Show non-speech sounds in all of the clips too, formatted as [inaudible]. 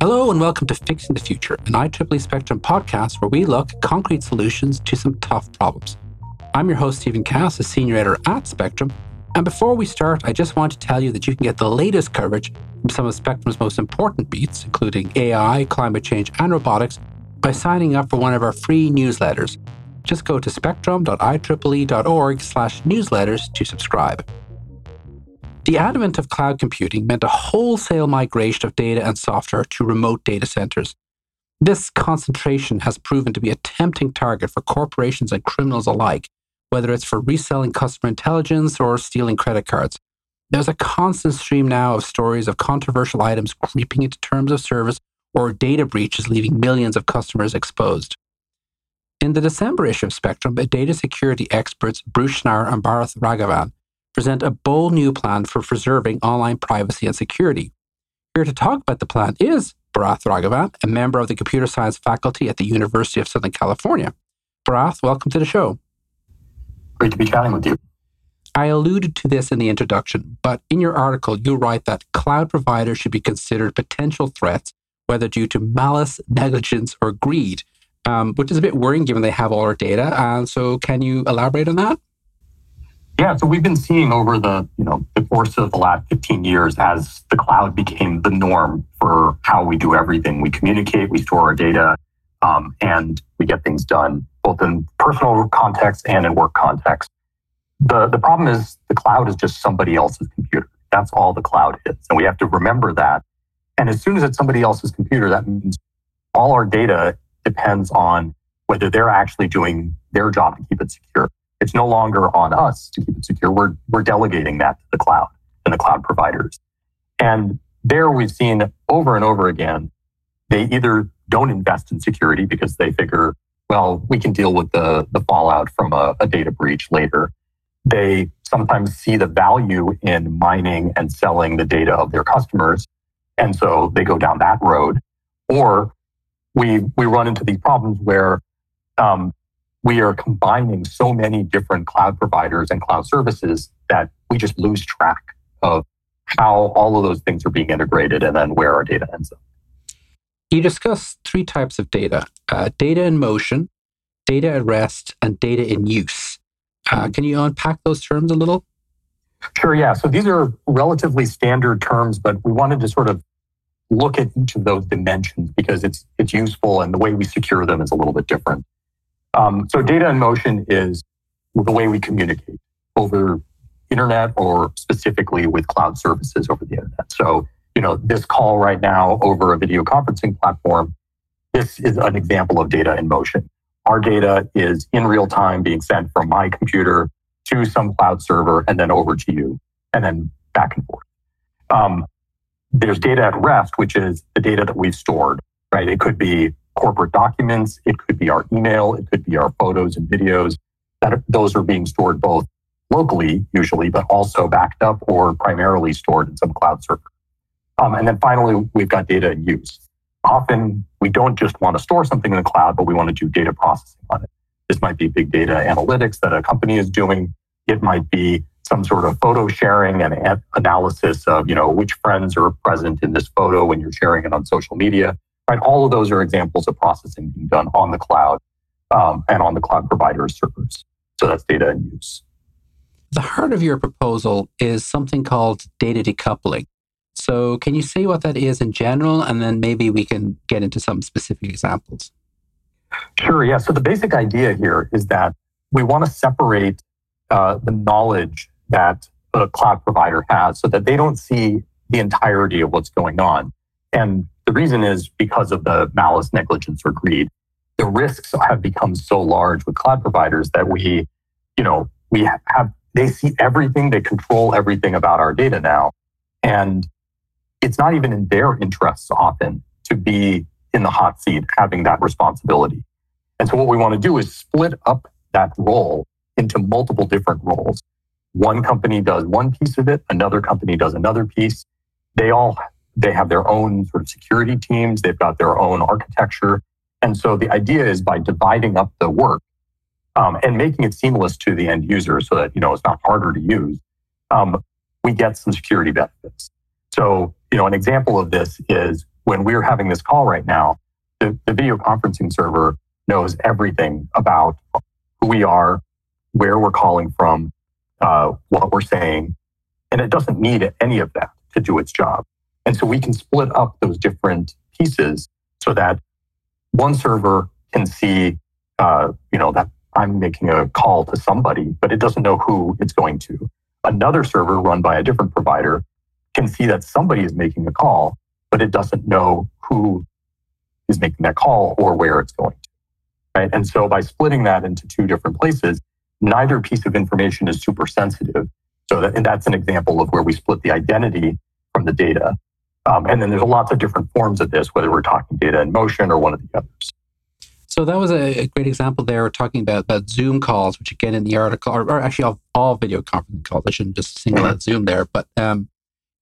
Hello and welcome to Fixing the Future, an IEEE Spectrum podcast where we look at concrete solutions to some tough problems. I'm your host, Stephen Cass, a senior editor at Spectrum. And before we start, I just want to tell you that you can get the latest coverage from some of Spectrum's most important beats, including AI, climate change, and robotics, by signing up for one of our free newsletters. Just go to spectrum.ieee.org slash newsletters to subscribe. The advent of cloud computing meant a wholesale migration of data and software to remote data centers. This concentration has proven to be a tempting target for corporations and criminals alike, whether it's for reselling customer intelligence or stealing credit cards. There's a constant stream now of stories of controversial items creeping into terms of service or data breaches leaving millions of customers exposed. In the December issue of Spectrum, data security experts Bruce Schneier and Barath Raghavan present a bold new plan for preserving online privacy and security. Here to talk about the plan is Barath Raghavan, a member of the computer science faculty at the University of Southern California. Barath, welcome to the show. Great to be chatting with you. I alluded to this in the introduction, but in your article, you write that cloud providers should be considered potential threats, whether due to malice, negligence, or greed, um, which is a bit worrying given they have all our data. And so, can you elaborate on that? Yeah, so we've been seeing over the you know the course of the last 15 years as the cloud became the norm for how we do everything. We communicate, we store our data, um, and we get things done both in personal context and in work context. The the problem is the cloud is just somebody else's computer. That's all the cloud is, and we have to remember that. And as soon as it's somebody else's computer, that means all our data depends on whether they're actually doing their job to keep it secure. It's no longer on us to keep it secure. We're, we're delegating that to the cloud and the cloud providers. And there we've seen over and over again, they either don't invest in security because they figure, well, we can deal with the, the fallout from a, a data breach later. They sometimes see the value in mining and selling the data of their customers. And so they go down that road. Or we, we run into these problems where um, we are combining so many different cloud providers and cloud services that we just lose track of how all of those things are being integrated and then where our data ends up. You discuss three types of data uh, data in motion, data at rest, and data in use. Uh, can you unpack those terms a little? Sure, yeah. So these are relatively standard terms, but we wanted to sort of look at each of those dimensions because it's it's useful and the way we secure them is a little bit different. Um, so data in motion is the way we communicate over internet or specifically with cloud services over the internet. So, you know, this call right now over a video conferencing platform, this is an example of data in motion. Our data is in real time being sent from my computer to some cloud server and then over to you and then back and forth. Um, there's data at rest, which is the data that we've stored, right? It could be corporate documents. It could be our email. It could be our photos and videos. That those are being stored both locally, usually, but also backed up or primarily stored in some cloud server. Um, and then finally, we've got data in use. Often we don't just want to store something in the cloud, but we want to do data processing on it. This might be big data analytics that a company is doing. It might be some sort of photo sharing and analysis of, you know, which friends are present in this photo when you're sharing it on social media. Right? All of those are examples of processing being done on the cloud um, and on the cloud provider servers. So that's data in use. The heart of your proposal is something called data decoupling. So, can you say what that is in general, and then maybe we can get into some specific examples? Sure. Yeah. So, the basic idea here is that we want to separate uh, the knowledge that a cloud provider has so that they don't see the entirety of what's going on. And the reason is because of the malice, negligence, or greed. The risks have become so large with cloud providers that we, you know, we have, they see everything, they control everything about our data now. And it's not even in their interests often to be in the hot seat having that responsibility. And so what we want to do is split up that role into multiple different roles. One company does one piece of it, another company does another piece. They all they have their own sort of security teams, they've got their own architecture. And so the idea is by dividing up the work um, and making it seamless to the end user so that, you know, it's not harder to use, um, we get some security benefits. So, you know, an example of this is when we're having this call right now, the, the video conferencing server knows everything about who we are, where we're calling from, uh, what we're saying, and it doesn't need any of that to do its job. And so we can split up those different pieces so that one server can see, uh, you know, that I'm making a call to somebody, but it doesn't know who it's going to. Another server run by a different provider can see that somebody is making a call, but it doesn't know who is making that call or where it's going to. Right. And so by splitting that into two different places, neither piece of information is super sensitive. So that, and that's an example of where we split the identity from the data. Um, and then there's a lots of different forms of this, whether we're talking data in motion or one of the others. So that was a, a great example there. Talking about, about Zoom calls, which again in the article, or, or actually all, all, video conferencing calls. I shouldn't just single out Zoom there, but um,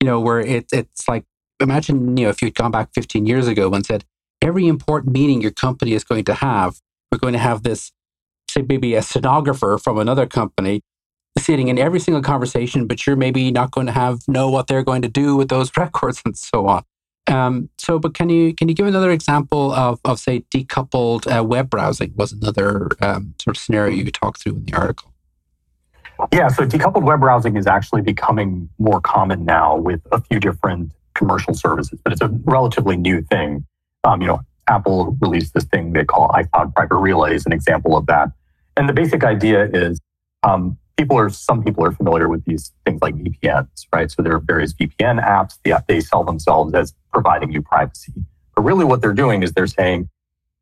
you know, where it, it's like imagine you know if you'd gone back 15 years ago and said every important meeting your company is going to have, we're going to have this, say maybe a stenographer from another company sitting in every single conversation, but you're maybe not going to have know what they're going to do with those [laughs] records and so on. Um, so, but can you can you give another example of, of say decoupled uh, web browsing was another um, sort of scenario you talked through in the article? Yeah, so decoupled web browsing is actually becoming more common now with a few different commercial services, but it's a relatively new thing. Um, you know, Apple released this thing they call iCloud Private Relay as an example of that. And the basic idea is um, people are some people are familiar with these things like VPNs, right? So there are various VPN apps. They, they sell themselves as providing you privacy. But really, what they're doing is they're saying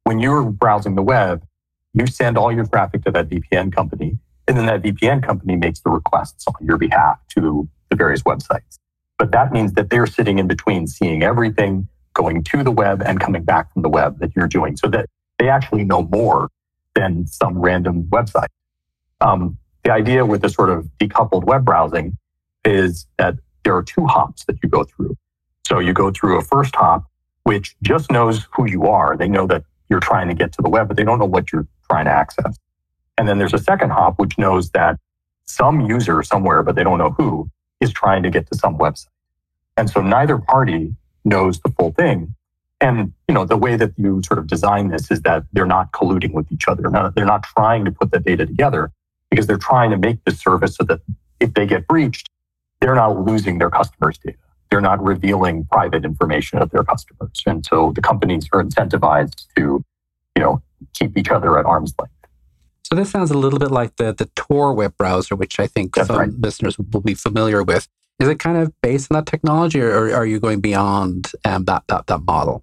when you're browsing the web, you send all your traffic to that VPN company, and then that VPN company makes the requests on your behalf to the various websites. But that means that they're sitting in between seeing everything, going to the web and coming back from the web that you're doing so that they actually know more than some random website. Um, the idea with this sort of decoupled web browsing is that there are two hops that you go through. So you go through a first hop, which just knows who you are. They know that you're trying to get to the web, but they don't know what you're trying to access. And then there's a second hop, which knows that some user somewhere, but they don't know who, is trying to get to some website. And so neither party knows the full thing. And you know the way that you sort of design this is that they're not colluding with each other. They're not trying to put the data together because they're trying to make the service so that if they get breached, they're not losing their customers' data. They're not revealing private information of their customers. And so the companies are incentivized to, you know, keep each other at arm's length. So this sounds a little bit like the the Tor web browser, which I think That's some right. listeners will be familiar with. Is it kind of based on that technology, or, are you going beyond um, that, that that model?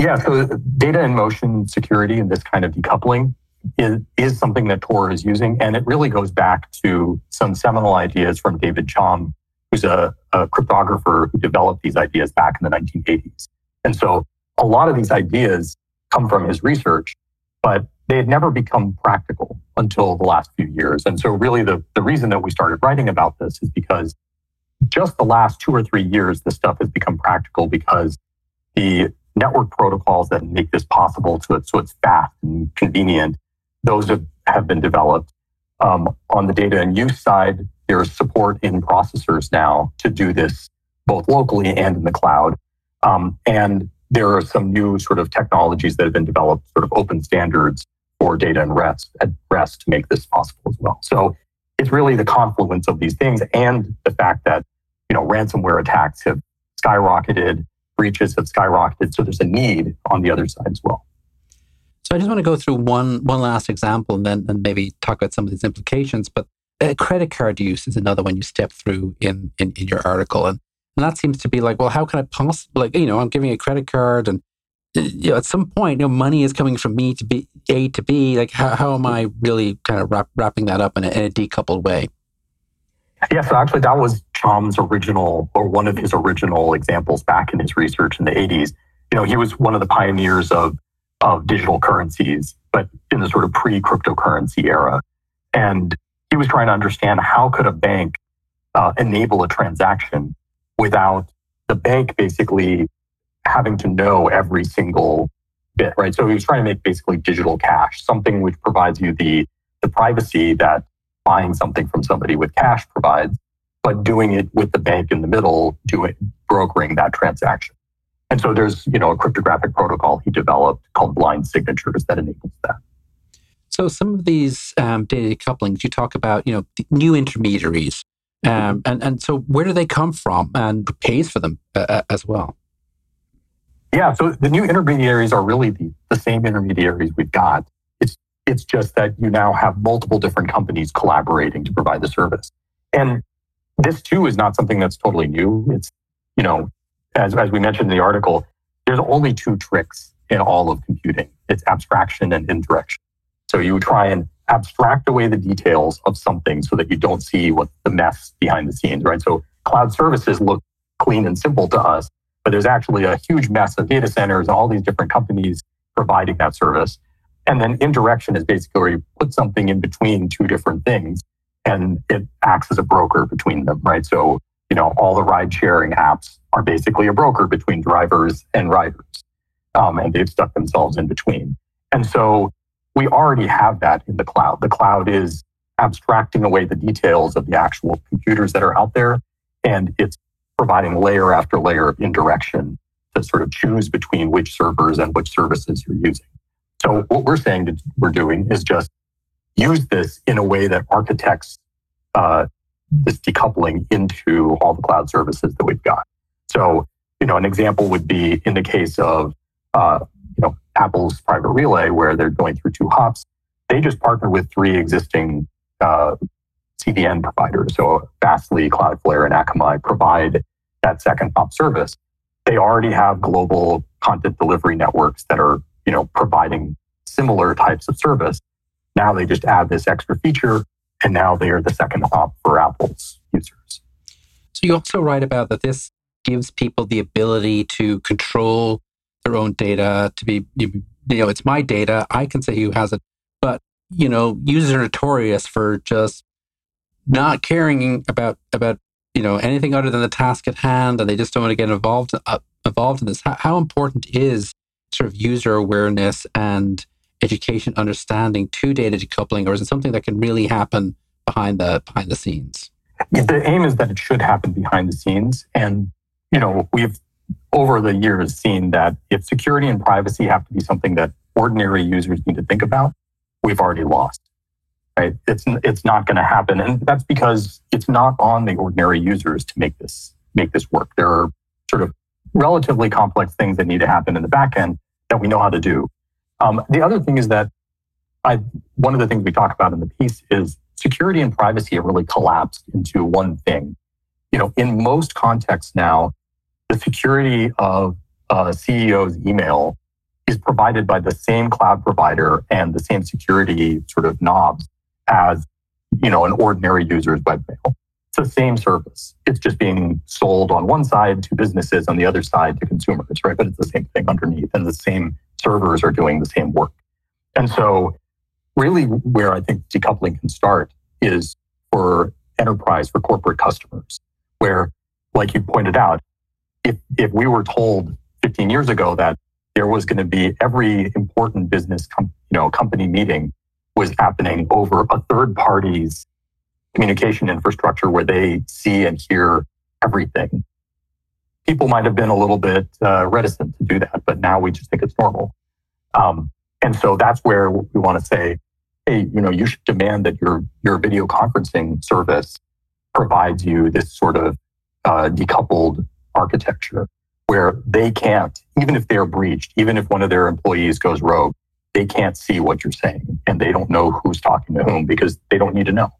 Yeah, so data in motion security and this kind of decoupling is, is something that Tor is using. And it really goes back to some seminal ideas from David Chaum, who's a, a cryptographer who developed these ideas back in the 1980s. And so a lot of these ideas come from his research, but they had never become practical until the last few years. And so really the, the reason that we started writing about this is because just the last two or three years, this stuff has become practical because the network protocols that make this possible so it's, so it's fast and convenient those have, have been developed. Um, on the data in use side, there's support in processors now to do this both locally and in the cloud. Um, and there are some new sort of technologies that have been developed, sort of open standards for data and rest at rest to make this possible as well. So it's really the confluence of these things and the fact that you know ransomware attacks have skyrocketed, breaches have skyrocketed. So there's a need on the other side as well. So I just want to go through one one last example and then and maybe talk about some of these implications. But uh, credit card use is another one you step through in, in, in your article. And, and that seems to be like, well, how can I possibly, like, you know, I'm giving a credit card and, you know, at some point, you know, money is coming from me to be A to B. Like, how, how am I really kind of wrap, wrapping that up in a, in a decoupled way? Yeah, so actually, that was Chaum's original, or one of his original examples back in his research in the 80s. You know, he was one of the pioneers of of digital currencies, but in the sort of pre-cryptocurrency era. And he was trying to understand how could a bank uh, enable a transaction without the bank basically having to know every single bit, right? So he was trying to make basically digital cash, something which provides you the, the privacy that buying something from somebody with cash provides, but doing it with the bank in the middle, doing brokering that transaction. And so there's, you know, a cryptographic protocol he developed called blind signatures that enables that. So some of these um, data couplings, you talk about, you know, new intermediaries, um, and and so where do they come from, and pays for them uh, uh, as well? Yeah, so the new intermediaries are really the, the same intermediaries we've got. It's it's just that you now have multiple different companies collaborating to provide the service, and this too is not something that's totally new. It's you know, as as we mentioned in the article, there's only two tricks in all of computing. It's abstraction and indirection. So you try and abstract away the details of something so that you don't see what the mess behind the scenes, right? So cloud services look clean and simple to us, but there's actually a huge mess of data centers and all these different companies providing that service. And then indirection is basically where you put something in between two different things and it acts as a broker between them, right? So, you know, all the ride sharing apps are basically a broker between drivers and riders. Um, and they've stuck themselves in between. And so we already have that in the cloud. The cloud is abstracting away the details of the actual computers that are out there, and it's providing layer after layer of indirection to sort of choose between which servers and which services you're using. So what we're saying that we're doing is just use this in a way that architects uh, this decoupling into all the cloud services that we've got. So, you know, an example would be in the case of uh, you know, Apple's private relay, where they're going through two hops, they just partner with three existing uh, CDN providers. So Fastly, Cloudflare, and Akamai provide that second hop service. They already have global content delivery networks that are, you know, providing similar types of service. Now they just add this extra feature, and now they are the second hop for Apple's users. So you also write about that this gives people the ability to control their own data to be, you know, it's my data. I can say who has it. But, you know, users are notorious for just not caring about, about, you know, anything other than the task at hand. And they just don't want to get involved, uh, involved in this. How, how important is sort of user awareness and education understanding to data decoupling, or is it something that can really happen behind the behind the scenes? The aim is that it should happen behind the scenes, and you know we've over the years seen that if security and privacy have to be something that ordinary users need to think about, we've already lost. Right? It's it's not going to happen, and that's because it's not on the ordinary users to make this make this work. There are sort of relatively complex things that need to happen in the back end that we know how to do. Um, the other thing is that I one of the things we talk about in the piece is security and privacy have really collapsed into one thing. You know, in most contexts now, the security of uh, a CEO's email is provided by the same cloud provider and the same security sort of knobs as you know an ordinary user's webmail. It's the same service. It's just being sold on one side to businesses, on the other side to consumers, right? But it's the same thing underneath, and the same servers are doing the same work. And so, really, where I think decoupling can start is for enterprise, for corporate customers, where, like you pointed out, if, if we were told 15 years ago that there was going to be every important business com- you know company meeting was happening over a third party's communication infrastructure where they see and hear everything people might have been a little bit uh, reticent to do that but now we just think it's normal. Um, and so that's where we want to say hey you know you should demand that your your video conferencing service provides you this sort of uh, decoupled architecture where they can't, even if they're breached, even if one of their employees goes rogue, they can't see what you're saying and they don't know who's talking to whom because they don't need to know.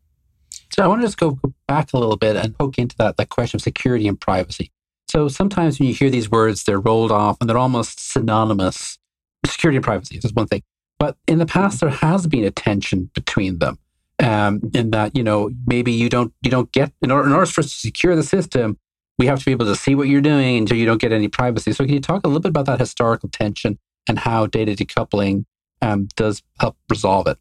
So I want to just go back a little bit and poke into that, that question of security and privacy. So sometimes when you hear these words, they're rolled off and they're almost synonymous. Security and privacy is one thing. But in the past, there has been a tension between them. Um, in that, you know, maybe you don't you don't get in order, in order for us to secure the system, we have to be able to see what you're doing until you don't get any privacy. So, can you talk a little bit about that historical tension and how data decoupling um, does help resolve it?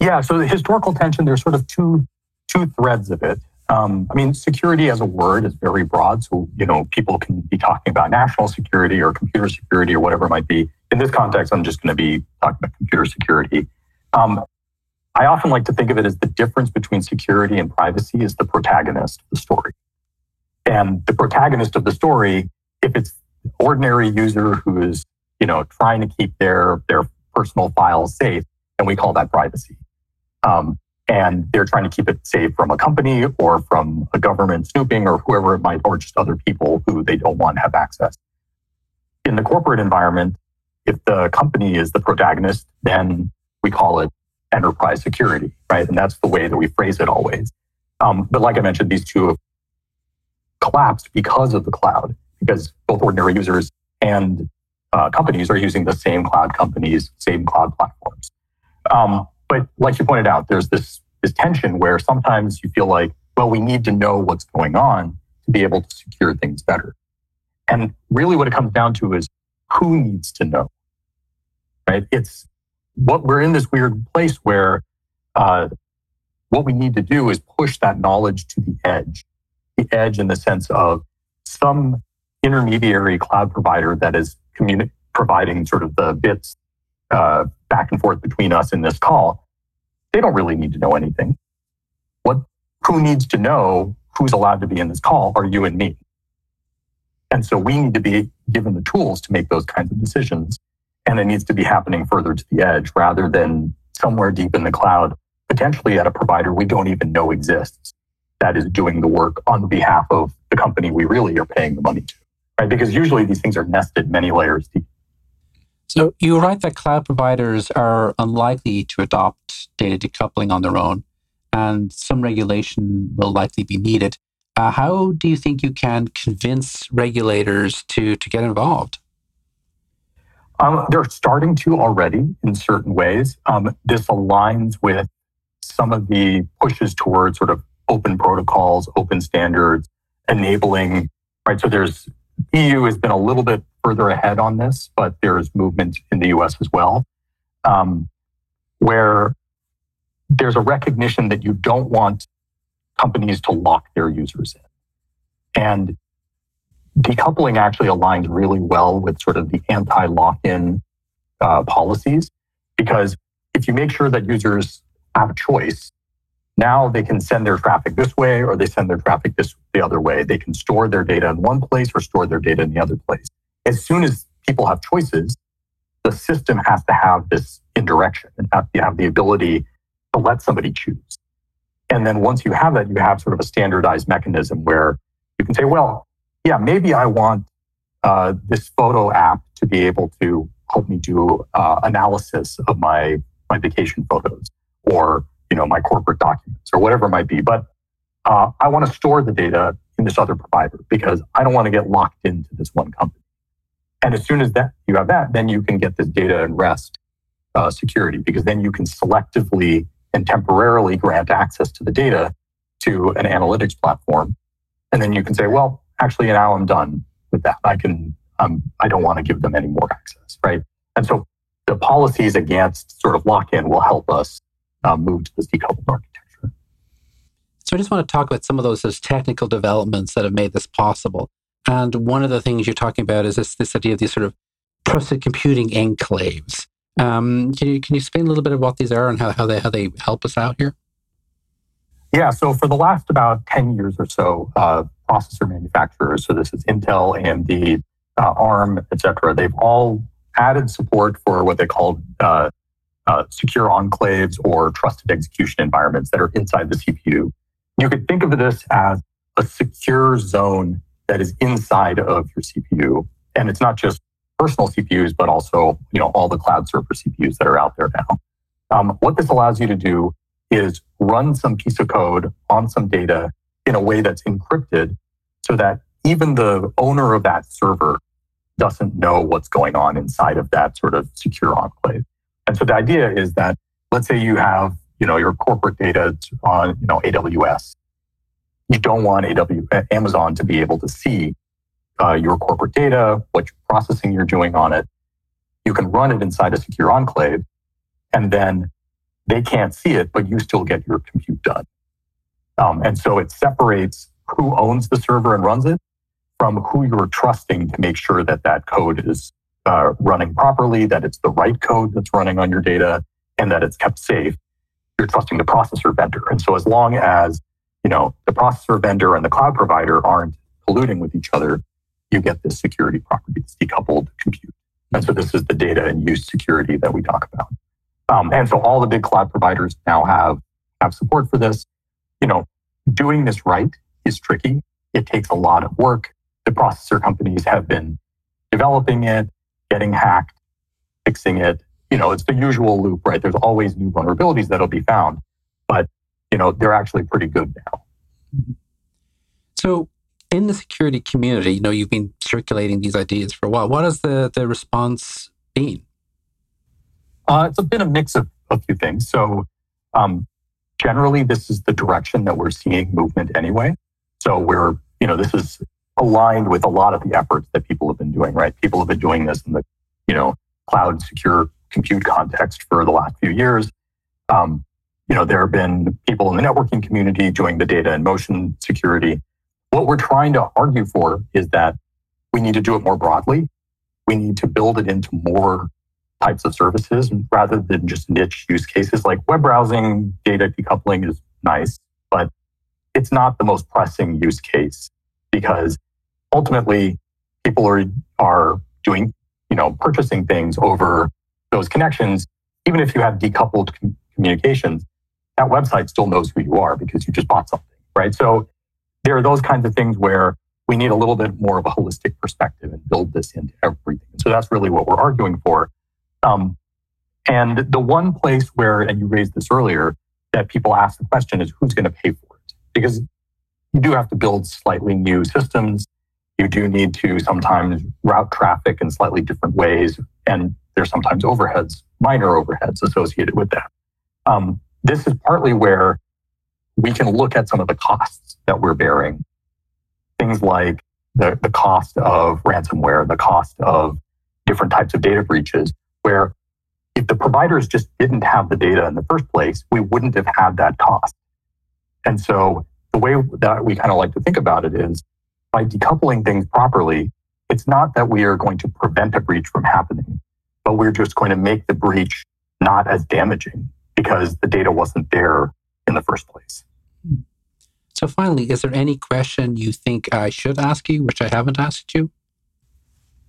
Yeah. So, the historical tension, there's sort of two two threads of it. Um, I mean, security as a word is very broad. So, you know, people can be talking about national security or computer security or whatever it might be. In this context, I'm just going to be talking about computer security. Um, I often like to think of it as the difference between security and privacy is the protagonist of the story. And the protagonist of the story, if it's ordinary user who is, you know, trying to keep their their personal files safe, and we call that privacy. Um, and they're trying to keep it safe from a company or from a government snooping or whoever it might, or just other people who they don't want to have access. In the corporate environment, if the company is the protagonist, then we call it enterprise security, right? And that's the way that we phrase it always. Um, but like I mentioned, these two collapsed because of the cloud, because both ordinary users and uh, companies are using the same cloud companies, same cloud platforms. Um, but like you pointed out, there's this, this tension where sometimes you feel like, well, we need to know what's going on to be able to secure things better. And really what it comes down to is who needs to know, right? It's what we're in this weird place where uh, what we need to do is push that knowledge to the edge, the edge in the sense of some intermediary cloud provider that is communi- providing sort of the bits uh, back and forth between us in this call. They don't really need to know anything. What who needs to know who's allowed to be in this call are you and me. And so we need to be given the tools to make those kinds of decisions. And it needs to be happening further to the edge rather than somewhere deep in the cloud, potentially at a provider we don't even know exists that is doing the work on behalf of the company we really are paying the money to. Right? Because usually these things are nested many layers deep. So you write that cloud providers are unlikely to adopt data decoupling on their own, and some regulation will likely be needed. Uh, how do you think you can convince regulators to to get involved? Um, they're starting to already in certain ways. Um, this aligns with some of the pushes towards sort of open protocols, open standards, enabling. Right. So there's EU has been a little bit further ahead on this, but there's movement in the US as well, um, where there's a recognition that you don't want companies to lock their users in. And decoupling actually aligns really well with sort of the anti lock in uh, policies, because if you make sure that users have a choice, now they can send their traffic this way or they send their traffic this the other way. They can store their data in one place or store their data in the other place. As soon as people have choices, the system has to have this indirection and have to have the ability to let somebody choose. And then once you have that, you have sort of a standardized mechanism where you can say, well, yeah, maybe I want uh, this photo app to be able to help me do uh, analysis of my my vacation photos or you know my corporate documents or whatever it might be. But uh, I want to store the data in this other provider because I don't want to get locked into this one company. And as soon as that you have that, then you can get this data and rest uh, security because then you can selectively and temporarily grant access to the data to an analytics platform. And then you can say, well, actually, now I'm done with that. I can, um, I don't want to give them any more access, right? And so the policies against sort of lock-in will help us uh, move to this decoupled architecture. So I just want to talk about some of those, those technical developments that have made this possible. And one of the things you're talking about is this, this idea of these sort of trusted computing enclaves. Um, can you can you explain a little bit of what these are and how, how they how they help us out here? Yeah, so for the last about ten years or so, uh, processor manufacturers, so this is Intel, AMD, uh, ARM, etc., they've all added support for what they call uh, uh, secure enclaves or trusted execution environments that are inside the CPU. You could think of this as a secure zone that is inside of your CPU, and it's not just personal CPUs, but also you know all the cloud server CPUs that are out there now. Um, what this allows you to do is run some piece of code on some data in a way that's encrypted, so that even the owner of that server doesn't know what's going on inside of that sort of secure enclave. And so the idea is that let's say you have you know your corporate data on you know AWS. You don't want AW, Amazon to be able to see uh, your corporate data, what processing you're doing on it. You can run it inside a secure enclave, and then they can't see it, but you still get your compute done. Um, and so it separates who owns the server and runs it from who you're trusting to make sure that that code is uh, running properly, that it's the right code that's running on your data, and that it's kept safe. you're trusting the processor vendor. And so as long as, you know, the processor vendor and the cloud provider aren't colluding with each other, you get this security property, this decoupled compute. And so this is the data in use security that we talk about. Um, and so all the big cloud providers now have, have support for this. You know, doing this right is tricky. It takes a lot of work. The processor companies have been developing it, getting hacked, fixing it. You know, it's the usual loop, right? There's always new vulnerabilities that'll be found, but you know, they're actually pretty good now. So in the security community, you know, you've been circulating these ideas for a while. What has the, the response been? Uh, it's been a mix of a few things. So, um, generally, this is the direction that we're seeing movement anyway. So, we're, you know, this is aligned with a lot of the efforts that people have been doing, right? People have been doing this in the, you know, cloud secure compute context for the last few years. Um, you know, there have been people in the networking community doing the data in motion security. What we're trying to argue for is that we need to do it more broadly. We need to build it into more types of services rather than just niche use cases like web browsing, data decoupling is nice, but it's not the most pressing use case because ultimately people are, are doing, you know, purchasing things over those connections. Even if you have decoupled com- communications, that website still knows who you are because you just bought something, right? So there are those kinds of things where we need a little bit more of a holistic perspective and build this into everything. So that's really what we're arguing for. Um, and the one place where, and you raised this earlier, that people ask the question is who's going to pay for it? Because you do have to build slightly new systems. You do need to sometimes route traffic in slightly different ways. And there's sometimes overheads, minor overheads associated with that. Um, this is partly where we can look at some of the costs that we're bearing. Things like the, the cost of ransomware, the cost of different types of data breaches, where if the providers just didn't have the data in the first place, we wouldn't have had that cost. And so the way that we kind of like to think about it is by decoupling things properly, it's not that we are going to prevent a breach from happening, but we're just going to make the breach not as damaging because the data wasn't there in the first place. So, finally, is there any question you think I should ask you, which I haven't asked you?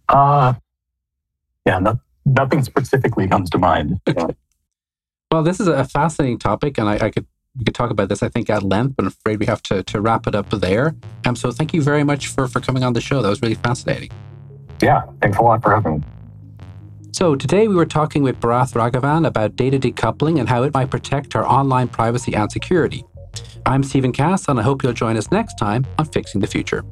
Uh, yeah, no, nothing specifically comes to mind. well, this is a fascinating topic, and I, I, could we could talk about this, I think, at length, but I'm afraid we have to, to wrap it up there. Um, so, thank you very much for, for coming on the show. That was really fascinating. Yeah, thanks a lot for having me. So, today we were talking with Barath Raghavan about data decoupling and how it might protect our online privacy and security. I'm Stephen Cass, and I hope you'll join us next time on Fixing the Future.